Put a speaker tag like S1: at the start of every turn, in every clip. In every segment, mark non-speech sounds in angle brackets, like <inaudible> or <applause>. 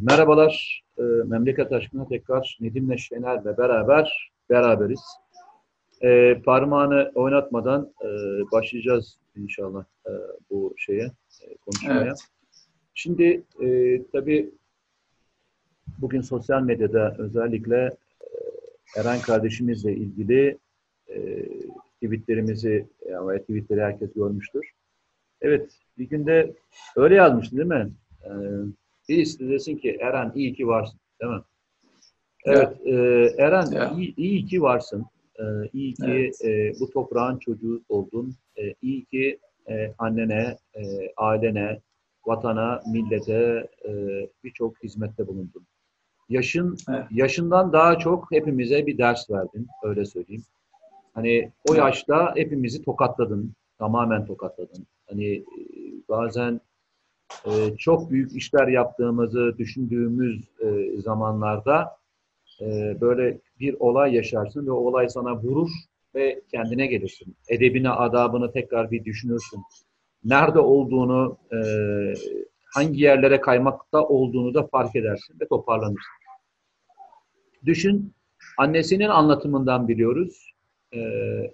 S1: Merhabalar, e, Memleket Aşkına tekrar Nedim'le Şener'le beraber beraberiz. E, parmağını oynatmadan e, başlayacağız inşallah e, bu şeye, e, konuşmaya.
S2: Evet.
S1: Şimdi e, tabii bugün sosyal medyada özellikle e, Eren kardeşimizle ilgili e, tweetlerimizi, ama tweetleri herkes görmüştür. Evet, bir günde öyle yazmıştın değil mi? E, birisi de desin ki Eren iyi ki varsın, değil mi? Evet, e, Eren
S2: Ya.
S1: iyi, iyi ki varsın. E, iyi ki
S2: Evet.
S1: e, bu toprağın çocuğu oldun. E, iyi ki e, annene, e, ailene, vatana, millete e, birçok hizmette bulundun. Yaşın
S2: Evet.
S1: yaşından daha çok hepimize bir ders verdin, öyle söyleyeyim. Hani o
S2: Evet.
S1: yaşta hepimizi tokatladın, tamamen tokatladın. Hani e, bazen e, çok büyük işler yaptığımızı düşündüğümüz e, zamanlarda e, böyle bir olay yaşarsın ve o olay sana vurur ve kendine gelirsin. Edebini, adabını tekrar bir düşünürsün. Nerede olduğunu, e, hangi yerlere kaymakta olduğunu da fark edersin ve toparlanırsın. Düşün, annesinin anlatımından biliyoruz. E,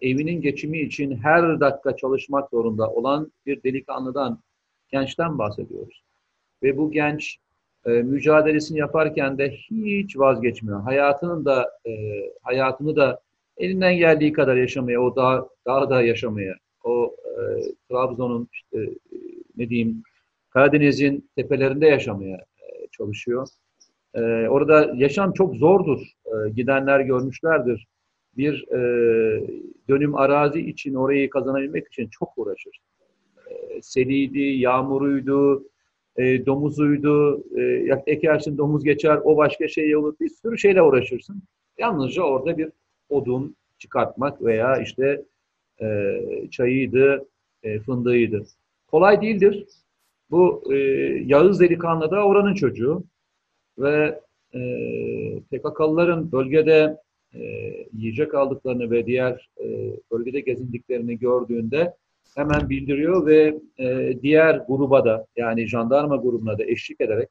S1: evinin geçimi için her dakika çalışmak zorunda olan bir delikanlıdan, gençten bahsediyoruz. Ve bu genç e, mücadelesini yaparken de hiç vazgeçmiyor. Hayatının da e, hayatını da elinden geldiği kadar yaşamaya, o dağ, dağda yaşamaya, o e, Trabzon'un işte e, ne diyeyim Karadeniz'in tepelerinde yaşamaya e, çalışıyor. E, orada yaşam çok zordur. E, gidenler görmüşlerdir. Bir e, dönüm arazi için orayı kazanabilmek için çok uğraşır. Seliydi, yağmuruydu, e, domuzuydu, e, ekersin domuz geçer, o başka şey olur, bir sürü şeyle uğraşırsın. Yalnızca orada bir odun çıkartmak veya işte e, çayıydı, e, fındığıydı. Kolay değildir. Bu e, Yağız delikanlı da oranın çocuğu ve e, PKK'lıların bölgede e, yiyecek aldıklarını ve diğer e, bölgede gezindiklerini gördüğünde hemen bildiriyor ve e, diğer gruba da yani jandarma grubuna da eşlik ederek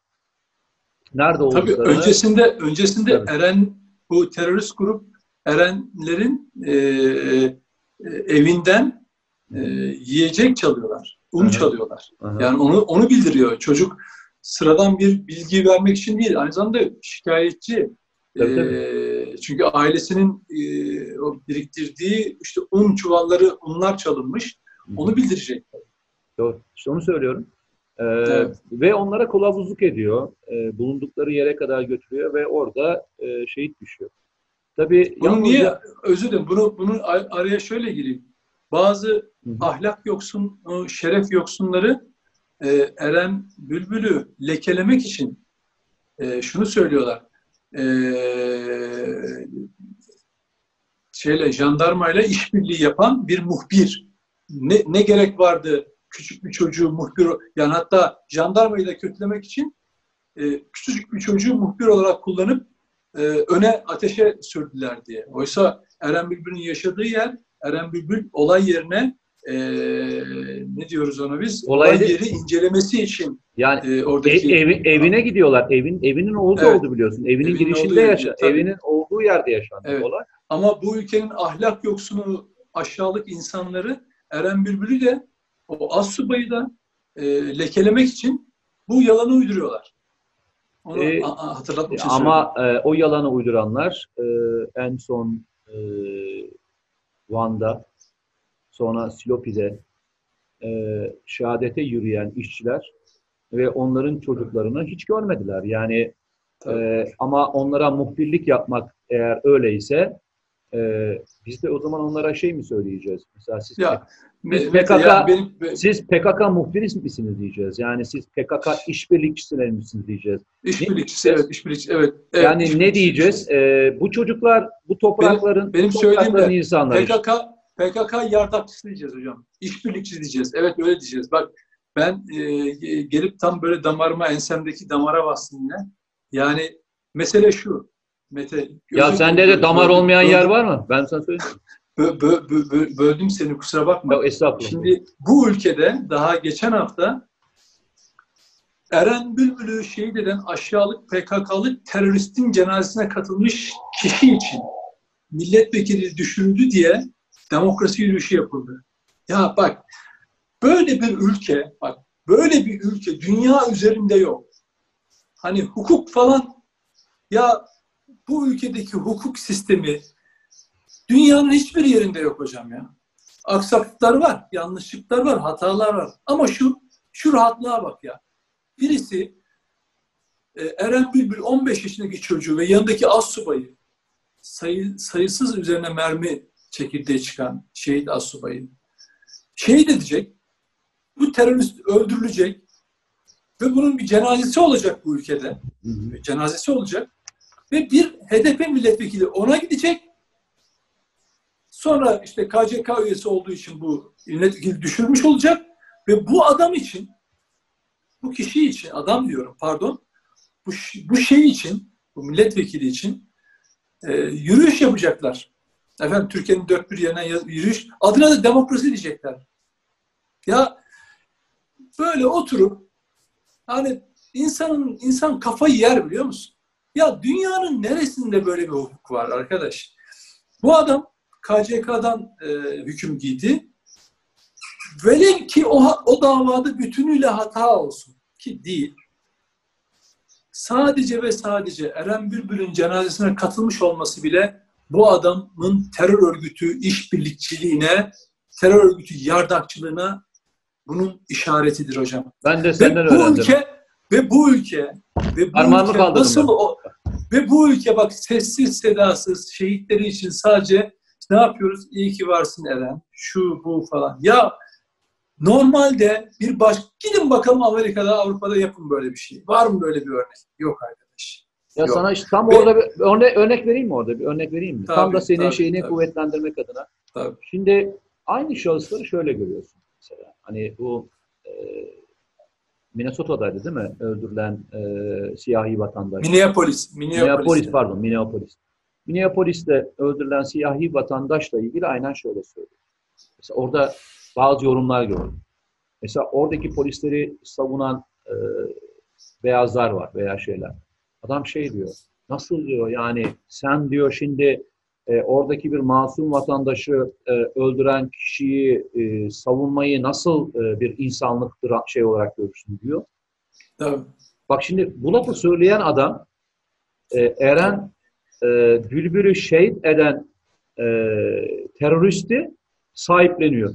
S1: nerede
S2: Tabii
S1: olduklarını
S2: öncesinde öncesinde
S1: Tabii.
S2: Eren bu terörist grup Erenlerin e, e, evinden e, yiyecek çalıyorlar. Un
S1: Hı hı.
S2: çalıyorlar.
S1: Aha.
S2: Yani onu onu bildiriyor. Çocuk sıradan bir bilgi vermek için değil. Aynı zamanda şikayetçi.
S1: Tabii,
S2: E, çünkü ailesinin e, o biriktirdiği işte un çuvalları unlar çalınmış. Onu bildirecek.
S1: Doğru. İşte onu söylüyorum. Ee,
S2: Evet.
S1: Ve onlara kılavuzluk ediyor. Ee, bulundukları yere kadar götürüyor ve orada e, şehit düşüyor. Tabii
S2: Bunu
S1: yalnızca-
S2: niye özür dilerim bunu bunu ar- araya şöyle gireyim. Bazı
S1: Hı hı.
S2: ahlak yoksun, o şeref yoksunları e, Eren Bülbül'ü lekelemek için e, şunu söylüyorlar. E, şeyle jandarmayla işbirliği yapan bir muhbir. Ne, ne gerek vardı küçük bir çocuğu muhbir yani hatta jandarmayı da kötülemek için e, küçücük bir çocuğu muhbir olarak kullanıp e, öne ateşe sürdüler diye. Oysa Eren Bülbül'ün yaşadığı yer Eren Bülbül olay yerine e, ne diyoruz ona biz?
S1: Olay
S2: Olay, yeri incelemesi için
S1: yani
S2: e, oradaki
S1: evi- evine gidiyorlar. Evin evinin olduğu
S2: Evet.
S1: oldu biliyorsun. Evinin
S2: Evinin
S1: girişinde yaşa.
S2: tabii.
S1: Evinin olduğu yerde yaşandı
S2: Evet.
S1: olay.
S2: ama bu ülkenin ahlak yoksunu aşağılık insanları Eren Bülbül'ü de o az subayı da e, lekelemek için bu yalanı uyduruyorlar. Onu
S1: E,
S2: hatırlatmak için.
S1: Ama e, o yalanı uyduranlar e, en son e, Van'da, sonra Silopi'de e, şehadete yürüyen işçiler ve onların çocuklarını hiç görmediler. Yani
S2: Tabii.
S1: e, ama onlara muhbirlik yapmak eğer öyleyse e, biz de o zaman onlara şey mi söyleyeceğiz? Mesela siz,
S2: Ya,
S1: Biz PKK
S2: yani benim, be-
S1: siz PKK muhbiri misiniz diyeceğiz. Yani siz PKK işbirlikçisiler misiniz diyeceğiz.
S2: işbirlikçisi, evet, işbirlikçi, evet. evet
S1: Yani ne
S2: işbirlikçi.
S1: diyeceğiz? Ee, bu çocuklar, bu toprakların,
S2: benim
S1: bu toprakların insanları.
S2: PKK, PKK yardakçısı diyeceğiz hocam. İşbirlikçi diyeceğiz. Evet öyle diyeceğiz. Bak ben e, gelip tam böyle damarıma, ensemdeki damara bastım yine. Yani mesele şu. Mete.
S1: Ya sende de damar
S2: böldüm,
S1: olmayan
S2: böldüm.
S1: yer var mı? Ben sana söyleyeyim.
S2: Bö- bö- bö- bö- böldüm seni kusura bakma.
S1: Yok estağfurullah.
S2: Şimdi bu ülkede daha geçen hafta Eren Bülbül'ü şehit eden aşağılık PKK'lı teröristin cenazesine katılmış kişi için milletvekili düşürüldü diye demokrasi yürüyüşü yapıldı. Ya bak böyle bir ülke, bak böyle bir ülke dünya üzerinde yok. Hani hukuk falan ya bu ülkedeki hukuk sistemi dünyanın hiçbir yerinde yok hocam ya. Aksaklıklar var, yanlışlıklar var, hatalar var. Ama şu şu rahatlığa bak ya. Birisi e, Eren Bülbül 15 yaşındaki çocuğu ve yanındaki az subayı sayı, sayısız üzerine mermi çekirdeği çıkan şehit az subayı şehit edecek. Bu terörist öldürülecek ve bunun bir cenazesi olacak bu ülkede. Hı hı. Cenazesi olacak. Ve bir HDP milletvekili ona gidecek. Sonra işte KCK üyesi olduğu için bu milletvekili düşürmüş olacak. Ve bu adam için, bu kişi için, adam diyorum pardon, bu, bu şey için, bu milletvekili için e, yürüyüş yapacaklar. Efendim Türkiye'nin dört bir yerine yürüyüş. Adına da demokrasi diyecekler. Ya böyle oturup hani insanın insan kafayı yer biliyor musun? Ya dünyanın neresinde böyle bir hukuk var arkadaş? Bu adam KCK'dan e, hüküm giydi. Velev ki o, o davada bütünüyle hata olsun ki değil. Sadece ve sadece Eren Bülbül'ün cenazesine katılmış olması bile bu adamın terör örgütü işbirlikçiliğine, terör örgütü yardakçılığına bunun işaretidir hocam.
S1: Ben de senden
S2: ve bu öğrendim. Ülke, ve bu ülke ve bu
S1: Armağanı
S2: ülke nasıl o, ve bu ülke bak sessiz sedasız şehitleri için sadece ne yapıyoruz? İyi ki varsın Eren. Şu bu falan. Ya normalde bir baş gidin bakalım Amerika'da Avrupa'da yapın böyle bir şey. Var mı böyle bir örnek? Yok arkadaş.
S1: Ya Yok. sana işte tam Ve, orada bir örnek, örnek vereyim mi orada? Bir örnek vereyim mi? Tabii, tam da senin tabii, şeyini tabii. kuvvetlendirmek adına. Tabii. Şimdi aynı şahısları şöyle görüyorsun mesela. Hani bu e, Minnesota'daydı değil mi? Öldürülen e, siyahi vatandaş.
S2: Minneapolis.
S1: Minneapolis, Minneapolis pardon. Minneapolis. Minneapolis'te öldürülen siyahi vatandaşla ilgili aynen şöyle söylüyor. Mesela orada bazı yorumlar gördüm. Mesela oradaki polisleri savunan e, beyazlar var veya şeyler. Adam şey diyor. Nasıl diyor yani sen diyor şimdi e, oradaki bir masum vatandaşı e, öldüren kişiyi e, savunmayı nasıl e, bir insanlık şey olarak görürsün diyor.
S2: Evet.
S1: Bak şimdi bu lafı söyleyen adam e, Eren e, Bülbül'ü şehit eden e, teröristi sahipleniyor.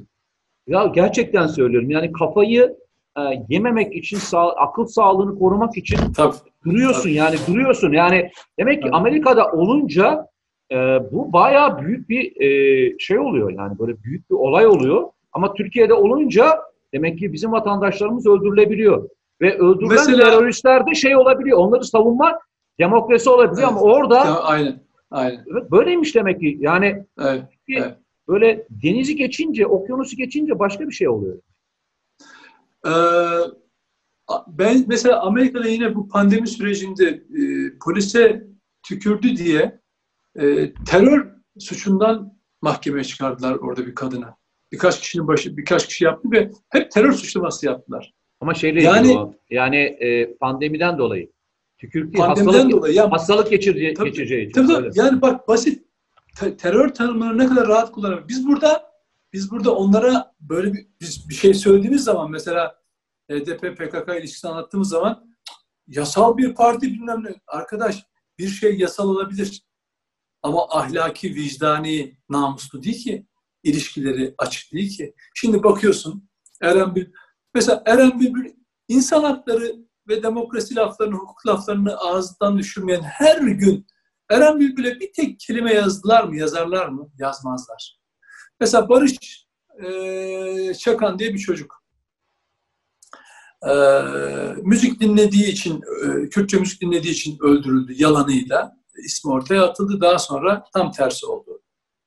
S1: Ya gerçekten söylüyorum yani kafayı e, yememek için sağ, akıl sağlığını korumak için Tabii. duruyorsun Tabii. yani duruyorsun yani demek ki Tabii. Amerika'da olunca e, bu bayağı büyük bir e, şey oluyor yani böyle büyük bir olay oluyor. Ama Türkiye'de olunca demek ki bizim vatandaşlarımız öldürülebiliyor. Ve öldürülen Mesela, teröristler de şey olabiliyor. Onları savunma demokrasi olabiliyor evet, ama orada
S2: ya, aynen, aynen.
S1: Evet, böyleymiş demek ki. Yani
S2: evet, evet.
S1: böyle denizi geçince, okyanusu geçince başka bir şey oluyor.
S2: Ee, ben mesela Amerika'da yine bu pandemi sürecinde e, polise tükürdü diye e, terör suçundan mahkemeye çıkardılar orada bir kadına. Birkaç kişinin başı, birkaç kişi yaptı ve hep terör suçlaması yaptılar.
S1: Ama şeyle yani, o, yani e, pandemiden dolayı. Tükürük hastalık, dolayı. Yani, hastalık geçireceği, tabii, geçireceği
S2: için. Tabii, tabii. Yani bak basit te- terör tanımlarını ne kadar rahat kullanıyor. Biz burada biz burada onlara böyle bir, biz bir şey söylediğimiz zaman mesela HDP PKK ilişkisini anlattığımız zaman yasal bir parti bilmem ne. Arkadaş bir şey yasal olabilir. Ama ahlaki, vicdani, namuslu değil ki. ilişkileri açık değil ki. Şimdi bakıyorsun Eren bir mesela Eren bir insan hakları ve demokrasi laflarını, hukuk laflarını ağızdan düşürmeyen her gün Eren Bülbül'e bir tek kelime yazdılar mı, yazarlar mı? Yazmazlar. Mesela Barış e, Çakan diye bir çocuk. E, müzik dinlediği için, e, Kürtçe müzik dinlediği için öldürüldü yalanıyla ismi ortaya atıldı. Daha sonra tam tersi oldu.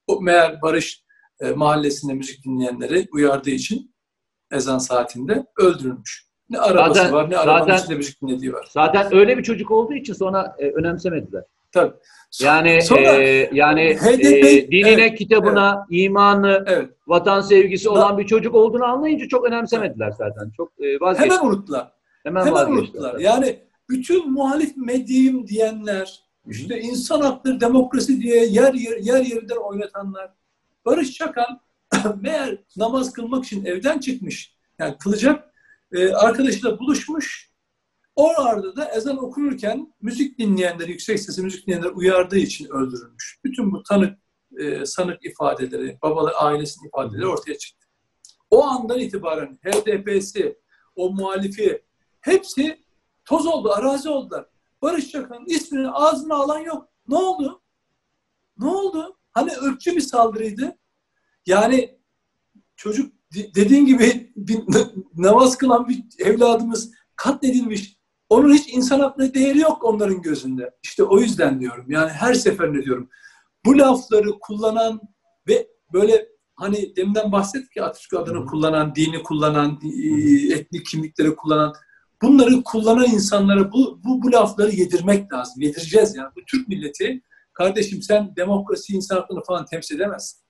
S2: O meğer Barış e, mahallesinde müzik dinleyenleri uyardığı için ezan saatinde öldürülmüş. Ne arabası zaten, var ne arabanın zaten, içinde müzik dinlediği var.
S1: Zaten öyle bir çocuk olduğu için sonra e, önemsemediler.
S2: Tabii.
S1: Yani sonra, e, yani HDP, e, dinine, evet, kitabına, evet, imanı, evet. vatan sevgisi olan bir çocuk olduğunu anlayınca çok önemsemediler zaten. Çok e,
S2: vazgeçtiler. Hemen unuttular. Hemen, Hemen unuttular. Yani bütün muhalif medyayım diyenler, işte insan hakları, demokrasi diye yer yer, yer yerinden oynatanlar. Barış Çakan <clears throat> meğer namaz kılmak için evden çıkmış. Yani kılacak. E, arkadaşıyla buluşmuş. O arada da ezan okunurken müzik dinleyenler, yüksek sesli müzik dinleyenler uyardığı için öldürülmüş. Bütün bu tanık, e, sanık ifadeleri, babalar ailesinin ifadeleri ortaya çıktı. O andan itibaren HDP'si, o muhalifi hepsi toz oldu, arazi oldular. Barış Çakan'ın ismini ağzına alan yok. Ne oldu? Ne oldu? Hani ırkçı bir saldırıydı. Yani çocuk dediğin gibi <laughs> bir namaz kılan bir evladımız katledilmiş. Onun hiç insan hakları değeri yok onların gözünde. İşte o yüzden diyorum. Yani her seferinde diyorum. Bu lafları kullanan ve böyle hani deminden bahsettik ya Atatürk adını kullanan, dini kullanan, e, etnik kimlikleri kullanan bunları kullanan insanlara bu, bu, bu lafları yedirmek lazım. Yedireceğiz yani. Bu Türk milleti kardeşim sen demokrasi, insan haklarını falan temsil edemezsin.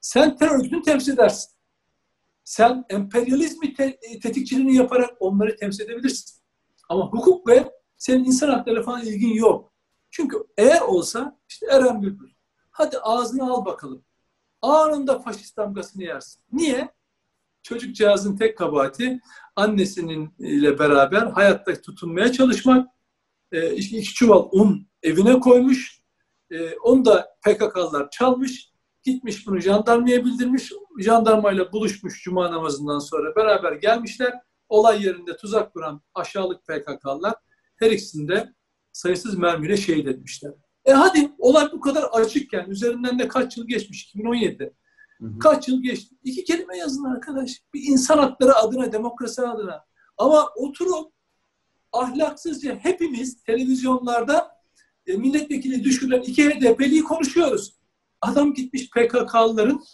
S2: Sen terör örgütünü temsil edersin. Sen emperyalizmi te- tetikçiliğini yaparak onları temsil edebilirsin. Ama hukuk ve senin insan hakları falan ilgin yok. Çünkü eğer olsa işte Eren Bülbül. Hadi ağzını al bakalım. Anında faşist damgasını yersin. Niye? Çocukcağızın tek kabahati annesinin ile beraber hayatta tutunmaya çalışmak. E, iki çuval un evine koymuş. E, onu da PKK'lılar çalmış. Gitmiş bunu jandarmaya bildirmiş. Jandarmayla buluşmuş cuma namazından sonra beraber gelmişler. Olay yerinde tuzak kuran aşağılık PKK'lılar her ikisini de sayısız mermiyle şehit etmişler. E hadi olay bu kadar açıkken üzerinden de kaç yıl geçmiş 2017'de. Hı hı. Kaç yıl geçti? İki kelime yazın arkadaş. Bir insan hakları adına, demokrasi adına. Ama oturup ahlaksızca hepimiz televizyonlarda e, milletvekili düşürülen iki HDP'liyi konuşuyoruz. Adam gitmiş PKK'lıların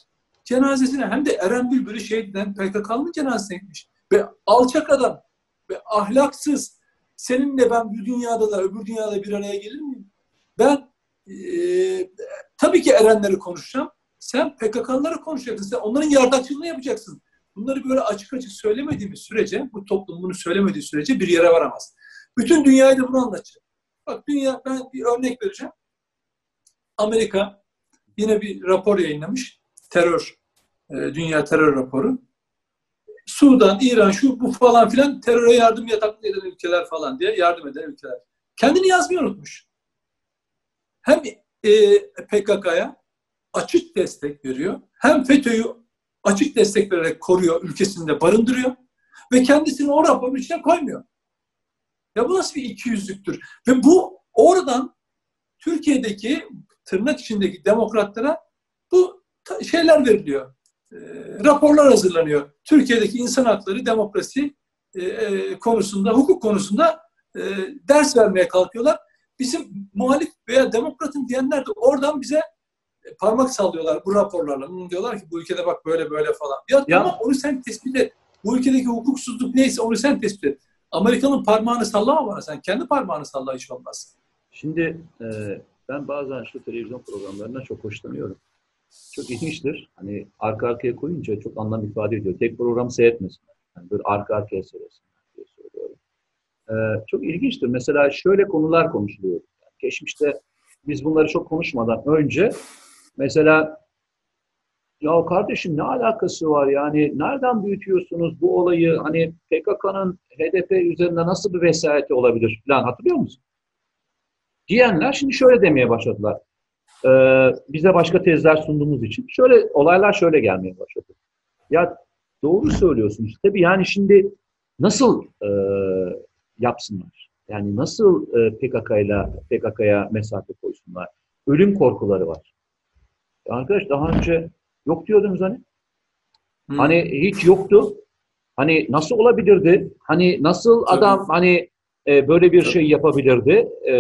S2: cenazesine hem de Eren Bülbül'ü şehitten PKK'lının cenazesine gitmiş. Ve alçak adam ve ahlaksız seninle ben bir dünyada da öbür dünyada bir araya gelir miyim? Ben e, tabii ki Erenleri konuşacağım. Sen PKK'lıları konuşacaksın. Sen onların yardakçılığını yapacaksın. Bunları böyle açık açık söylemediğimiz sürece, bu toplum bunu söylemediği sürece bir yere varamaz. Bütün dünyayı da bunu anlatacak. Bak dünya, ben bir örnek vereceğim. Amerika yine bir rapor yayınlamış. Terör, e, dünya terör raporu. Sudan, İran, şu bu falan filan teröre yardım yataklı eden ülkeler falan diye yardım eden ülkeler. Kendini yazmayı unutmuş. Hem e, PKK'ya açık destek veriyor. Hem FETÖ'yü açık destek vererek koruyor, ülkesinde barındırıyor ve kendisini o raporun içine koymuyor. Ya bu nasıl bir ikiyüzlüktür? Ve bu oradan Türkiye'deki tırnak içindeki demokratlara bu şeyler veriliyor. E, raporlar hazırlanıyor. Türkiye'deki insan hakları, demokrasi e, e, konusunda, hukuk konusunda e, ders vermeye kalkıyorlar. Bizim muhalif veya demokratın diyenler de oradan bize parmak sallıyorlar bu raporlarla. Hmm, diyorlar ki bu ülkede bak böyle böyle falan. Ya, ya tamam onu sen tespit et. Bu ülkedeki hukuksuzluk neyse onu sen tespit et. Amerika'nın parmağını sallama bana sen. Kendi parmağını salla hiç olmaz.
S1: Şimdi e, ben bazen şu televizyon programlarından çok hoşlanıyorum. Çok ilginçtir. Hani arka arkaya koyunca çok anlam ifade ediyor. Tek program seyretmesinler. Yani böyle arka arkaya seyretsinler diye söylüyorum. Ee, çok ilginçtir. Mesela şöyle konular konuşuluyor. Yani geçmişte biz bunları çok konuşmadan önce Mesela ya kardeşim ne alakası var yani nereden büyütüyorsunuz bu olayı hani PKK'nın HDP üzerinde nasıl bir vesayeti olabilir falan hatırlıyor musun? Diyenler şimdi şöyle demeye başladılar. Ee, bize başka tezler sunduğumuz için şöyle olaylar şöyle gelmeye başladı. Ya doğru söylüyorsunuz. Tabii yani şimdi nasıl e, yapsınlar? Yani nasıl e, PKK'yla PKK'ya mesafe koysunlar? Ölüm korkuları var. Arkadaş daha önce yok diyordunuz hani. Hmm. Hani hiç yoktu. Hani nasıl olabilirdi? Hani nasıl Tabii. adam hani e, böyle bir Tabii. şey yapabilirdi? E,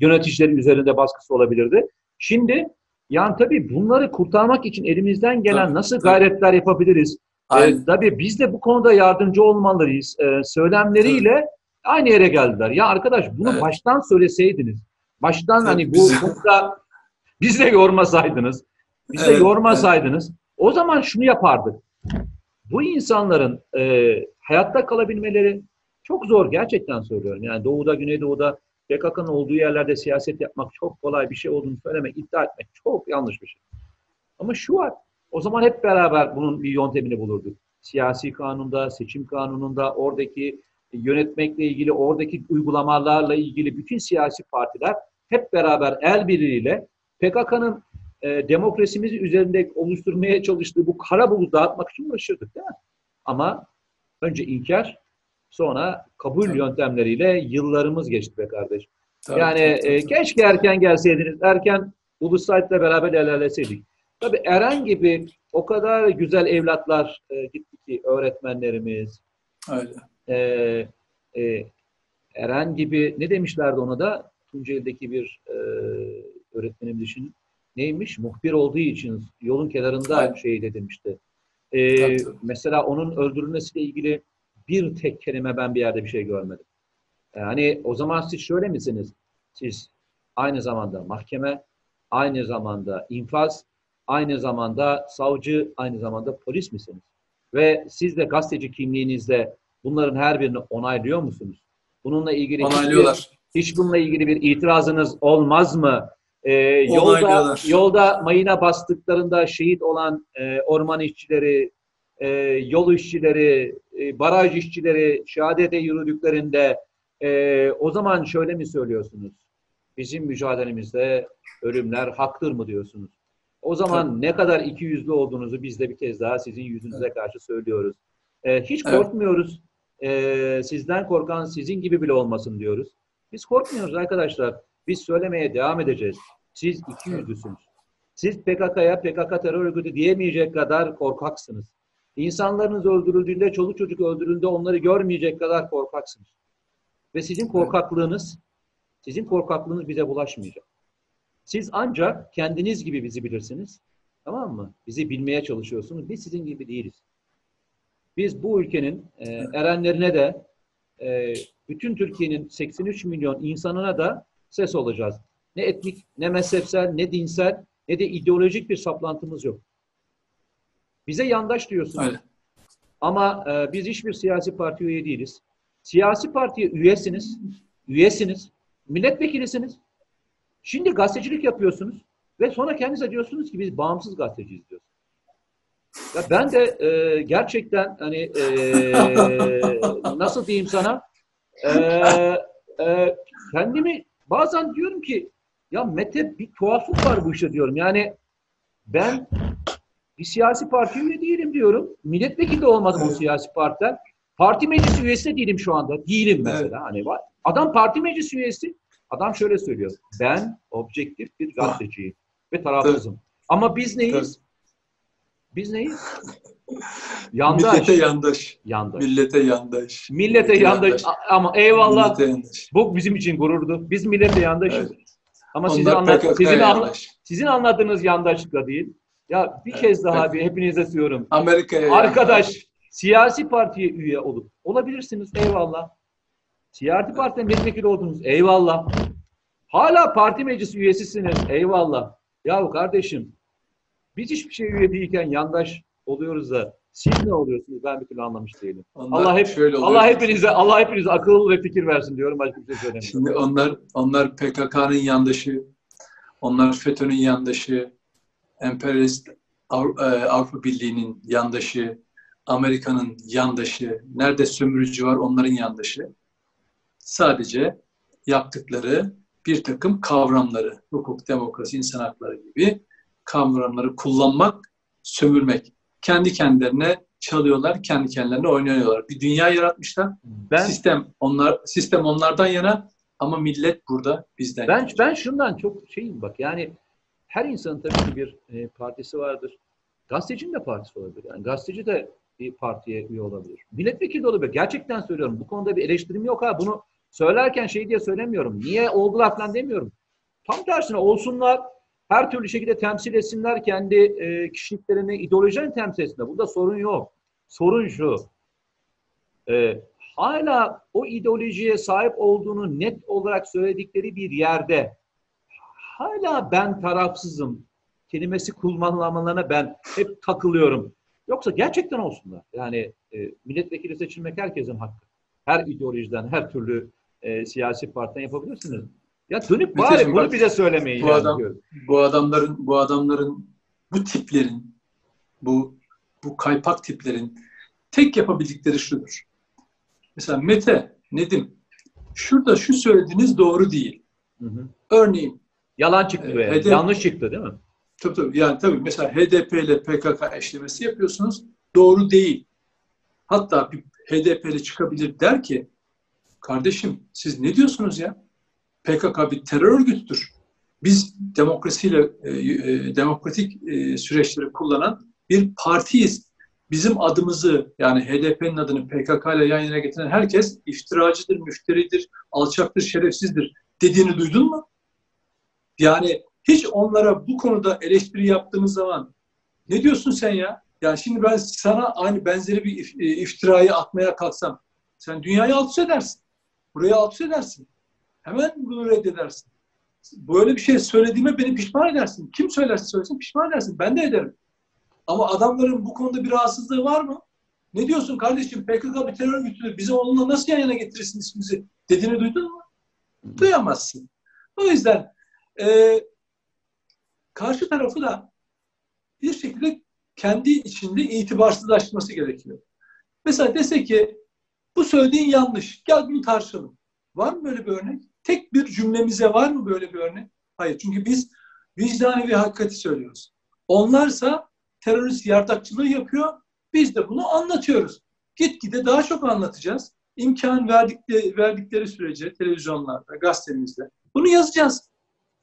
S1: yöneticilerin üzerinde baskısı olabilirdi. Şimdi yani tabii bunları kurtarmak için elimizden gelen tabii, nasıl tabii. gayretler yapabiliriz? E, tabii biz de bu konuda yardımcı olmalıyız. E, söylemleriyle tabii. aynı yere geldiler. Ya arkadaş bunu evet. baştan söyleseydiniz. Baştan tabii, hani bu konuda biz de yormasaydınız, biz evet, de yormasaydınız evet. o zaman şunu yapardık. Bu insanların e, hayatta kalabilmeleri, Çok zor gerçekten söylüyorum. Yani Doğu'da, Güneydoğu'da PKK'nın olduğu yerlerde siyaset yapmak çok kolay bir şey olduğunu söylemek, iddia etmek çok yanlış bir şey. Ama şu var. O zaman hep beraber bunun bir yöntemini bulurduk. Siyasi kanunda, seçim kanununda, oradaki yönetmekle ilgili, oradaki uygulamalarla ilgili bütün siyasi partiler hep beraber el birliğiyle PKK'nın e, demokrasimiz üzerinde oluşturmaya çalıştığı bu kara bulutu dağıtmak için uğraşırdık değil mi? Ama önce inkar, sonra kabul
S2: Tabii.
S1: yöntemleriyle yıllarımız geçti be kardeş.
S2: Tabii,
S1: yani
S2: tabii, tabii,
S1: e,
S2: tabii.
S1: keşke erken gelseydiniz, erken Ulusayt'la beraber ilerleseydik. Tabii Eren gibi o kadar güzel evlatlar e, gitti ki öğretmenlerimiz,
S2: Öyle.
S1: e, e, Eren gibi ne demişlerdi ona da Tunceli'deki bir e, öğretmenim düşün neymiş? Muhbir olduğu için yolun kenarında
S2: Aynen.
S1: şey de demişti. E,
S2: Tabii, tabii.
S1: mesela onun öldürülmesiyle ilgili bir tek kelime ben bir yerde bir şey görmedim. Yani o zaman siz şöyle misiniz? Siz aynı zamanda mahkeme, aynı zamanda infaz, aynı zamanda savcı, aynı zamanda polis misiniz? Ve siz de gazeteci kimliğinizle bunların her birini onaylıyor musunuz? Bununla ilgili
S2: Onaylıyorlar.
S1: hiç bununla ilgili bir itirazınız olmaz mı? Ee, yolda, yolda mayına bastıklarında şehit olan e, orman işçileri, e, yol işçileri, e, baraj işçileri şehadete yürüdüklerinde e, o zaman şöyle mi söylüyorsunuz? Bizim mücadelemizde ölümler haktır mı diyorsunuz? O zaman ne kadar iki yüzlü olduğunuzu biz de bir kez daha sizin yüzünüze karşı söylüyoruz. E, hiç
S2: Evet.
S1: korkmuyoruz. E, sizden korkan sizin gibi bile olmasın diyoruz. Biz korkmuyoruz arkadaşlar. Biz söylemeye devam edeceğiz. Siz iki yüzlüsünüz. Siz PKK'ya PKK terör örgütü diyemeyecek kadar korkaksınız. İnsanlarınız öldürüldüğünde, çoluk çocuk öldürüldüğünde onları görmeyecek kadar korkaksınız. Ve sizin korkaklığınız, sizin korkaklığınız bize bulaşmayacak. Siz ancak kendiniz gibi bizi bilirsiniz. Tamam mı? Bizi bilmeye çalışıyorsunuz. Biz sizin gibi değiliz. Biz bu ülkenin e, erenlerine de e, bütün Türkiye'nin 83 milyon insanına da ses olacağız. Ne etnik, ne mezhepsel, ne dinsel, ne de ideolojik bir saplantımız yok. Bize yandaş diyorsunuz.
S2: Öyle.
S1: Ama e, biz hiçbir siyasi parti üye değiliz. Siyasi partiye üyesiniz, üyesiniz, milletvekilisiniz. Şimdi gazetecilik yapıyorsunuz ve sonra kendinize diyorsunuz ki biz bağımsız gazeteciyiz diyorsunuz. Ya ben de e, gerçekten hani e, <laughs> nasıl diyeyim sana e, e, kendimi bazen diyorum ki ya Mete bir tuhaflık var bu işte diyorum. Yani ben bir siyasi parti üye değilim diyorum. Milletvekili de olmadım o
S2: Evet.
S1: siyasi partiden. Parti meclisi üyesi de değilim şu anda. Değilim mesela. Hani var. Adam parti meclisi üyesi. Adam şöyle söylüyor. Ben objektif bir gazeteciyim ve tarafsızım. Ama biz neyiz? Biz neyiz? <laughs> Yandaş.
S2: Millete yandaş.
S1: Yandaş.
S2: Millete yandaş.
S1: Millete yandaş. A- Ama eyvallah.
S2: Millete yandaş.
S1: Bu bizim için gururdu. Biz millete yandaşız.
S2: Evet.
S1: Ama sizin,
S2: Onlar
S1: anlat,
S2: PKK'ya
S1: sizin,
S2: yandaş.
S1: sizin anladığınız yandaşlıkla değil. Ya bir
S2: Evet,
S1: kez daha
S2: evet.
S1: bir hepinize diyorum.
S2: Amerika'ya
S1: Arkadaş
S2: yandaş.
S1: siyasi partiye üye olup olabilirsiniz eyvallah. Siyasi partiden milletvekili oldunuz eyvallah. Hala parti meclisi üyesisiniz eyvallah. Yahu kardeşim biz hiçbir şey üye değilken yandaş oluyoruz da siz ne oluyorsunuz ben bir türlü anlamış değilim.
S2: Onlar
S1: Allah hep
S2: şöyle oluyor.
S1: Allah hepinize Allah hepinize akıl ve fikir versin diyorum başka bir şey söylemiyorum.
S2: Şimdi onlar onlar PKK'nın yandaşı, onlar FETÖ'nün yandaşı, emperyalist e, Avrupa Birliği'nin yandaşı, Amerika'nın yandaşı, nerede sömürücü var onların yandaşı. Sadece yaptıkları bir takım kavramları, hukuk, demokrasi, insan hakları gibi kavramları kullanmak, sömürmek. Kendi kendilerine çalıyorlar, kendi kendilerine oynuyorlar. Bir dünya yaratmışlar.
S1: Ben
S2: Sistem onlar sistem onlardan yana ama millet burada bizden.
S1: Ben
S2: yana.
S1: ben şundan çok şeyim bak yani her insanın tabii ki bir e, partisi vardır. Gazetecinin de partisi olabilir. Yani gazeteci de bir partiye üye olabilir. Milletvekili de olabilir. Gerçekten söylüyorum. Bu konuda bir eleştirim yok ha. Bunu söylerken şey diye söylemiyorum. Niye oldular falan demiyorum. Tam tersine olsunlar. Her türlü şekilde temsil etsinler kendi e, kişiliklerini, ideolojilerini temsil etsinler. Burada sorun yok. Sorun şu. E, hala o ideolojiye sahip olduğunu net olarak söyledikleri bir yerde hala ben tarafsızım kelimesi kullanılmalarına ben hep takılıyorum. Yoksa gerçekten olsunlar. Yani e, milletvekili seçilmek herkesin hakkı. her ideolojiden, her türlü e, siyasi partiden yapabilirsiniz. Ya dönüp bari
S2: Meteciğim,
S1: bunu
S2: bak,
S1: bize söylemeyin.
S2: bu
S1: yani
S2: adam- bu adamların bu adamların bu tiplerin bu bu kaypak tiplerin tek yapabildikleri şudur. Mesela Mete, Nedim şurada şu söylediğiniz doğru değil.
S1: Hı hı.
S2: Örneğin
S1: Yalan çıktı
S2: E, hedef-
S1: Yanlış çıktı değil mi?
S2: tabii, tabii, yani tabii mesela HDP ile PKK eşlemesi yapıyorsunuz. Doğru değil. Hatta bir HDP'li çıkabilir der ki kardeşim siz ne diyorsunuz ya? PKK bir terör örgütüdür. Biz demokrasiyle e, e, demokratik e, süreçleri kullanan bir partiyiz. Bizim adımızı yani HDP'nin adını PKK ile yan yana getiren herkes iftiracıdır, müşteridir, alçaktır, şerefsizdir dediğini duydun mu? Yani hiç onlara bu konuda eleştiri yaptığımız zaman ne diyorsun sen ya? Yani şimdi ben sana aynı benzeri bir e, iftirayı atmaya kalksam sen dünyayı alt üst edersin. Burayı alt edersin. Hemen bunu reddedersin. Böyle bir şey söylediğime beni pişman edersin. Kim söylerse söylesin pişman edersin. Ben de ederim. Ama adamların bu konuda bir rahatsızlığı var mı? Ne diyorsun kardeşim? PKK bir terör örgütüdür. Bizi onunla nasıl yan yana getirirsin ismimizi? Dediğini duydun mu? Duyamazsın. O yüzden e, karşı tarafı da bir şekilde kendi içinde itibarsızlaştırması gerekiyor. Mesela dese ki bu söylediğin yanlış. Gel bunu tartışalım. Var mı böyle bir örnek? Tek bir cümlemize var mı böyle bir örnek? Hayır. Çünkü biz vicdani ve hakikati söylüyoruz. Onlarsa terörist yardakçılığı yapıyor. Biz de bunu anlatıyoruz. Gitgide daha çok anlatacağız. İmkan verdikleri, verdikleri sürece televizyonlarda, gazetemizde bunu yazacağız.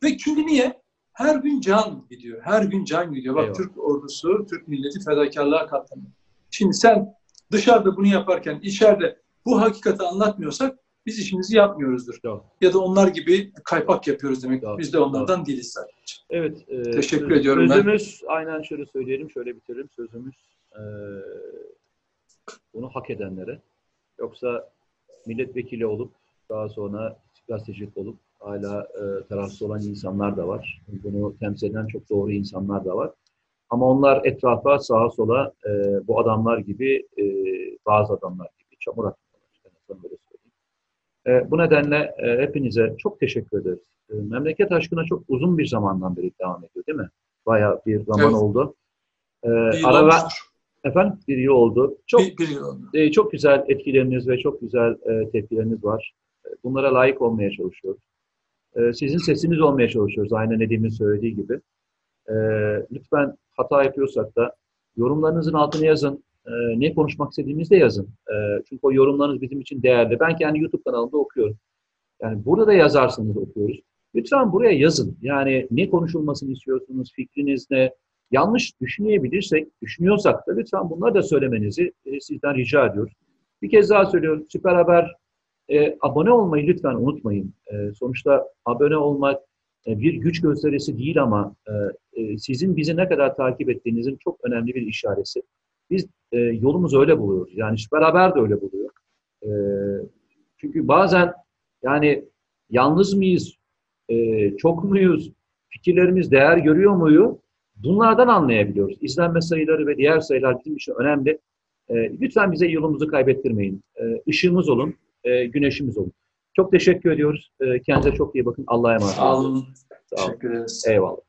S2: Ve çünkü niye? Her gün can gidiyor. Her gün can gidiyor. Bak
S1: Eyvallah.
S2: Türk ordusu, Türk milleti fedakarlığa katlanıyor. Şimdi sen dışarıda bunu yaparken içeride bu hakikati anlatmıyorsak biz işimizi yapmıyoruzdur.
S1: Doğru.
S2: Ya da onlar gibi kaypak yapıyoruz demek.
S1: Doğru.
S2: Biz de onlardan değiliz sadece.
S1: Evet. e,
S2: Teşekkür
S1: söz-
S2: ediyorum ben.
S1: Sözümüz, aynen şöyle söyleyelim, şöyle bitirelim. Sözümüz e, bunu hak edenlere. Yoksa milletvekili olup daha sonra gazetecilik olup hala e, tarafsız olan insanlar da var. Bunu temsil eden çok doğru insanlar da var. Ama onlar etrafa, sağa sola e, bu adamlar gibi, e, bazı adamlar gibi çamur atıyorlar. Söyleyeyim. E, bu nedenle e, hepinize çok teşekkür ederiz. E, memleket aşkına çok uzun bir zamandan beri devam ediyor değil mi? Bayağı bir zaman
S2: Evet.
S1: oldu. E,
S2: Bir
S1: ara ver, efendim bir yıl oldu. Çok
S2: Bir, bir yıl oldu.
S1: e, çok güzel etkileriniz ve çok güzel e, tepkileriniz var. E, Bunlara layık olmaya çalışıyoruz. E, sizin sesiniz olmaya çalışıyoruz. Aynen Nedim'in söylediği gibi. E, lütfen hata yapıyorsak da yorumlarınızın altına yazın. E, ne konuşmak istediğinizi de yazın. E, çünkü o yorumlarınız bizim için değerli. Ben kendi YouTube kanalımda okuyorum. Yani burada da yazarsanız okuyoruz. Lütfen buraya yazın. Yani ne konuşulmasını istiyorsunuz, fikriniz ne? Yanlış düşünebilirsek, düşünüyorsak da lütfen bunları da söylemenizi e, sizden rica ediyoruz. Bir kez daha söylüyorum. Süper Haber e, abone olmayı lütfen unutmayın. E, sonuçta abone olmak e, bir güç gösterisi değil ama e, e, sizin bizi ne kadar takip ettiğinizin çok önemli bir işareti. Biz e, yolumuzu öyle buluyoruz. Yani Süper Haber de öyle buluyor. E, çünkü bazen yani yalnız mıyız, e, çok muyuz, fikirlerimiz değer görüyor muyu? Bunlardan anlayabiliyoruz. İzlenme sayıları ve diğer sayılar bizim için önemli. E, lütfen bize yolumuzu kaybettirmeyin. E, ışığımız olun, e, güneşimiz olun. Çok teşekkür ediyoruz. E, kendinize çok iyi bakın. Allah'a emanet
S2: olun.
S1: Sağ olun.
S2: Teşekkür ederiz.
S1: Eyvallah.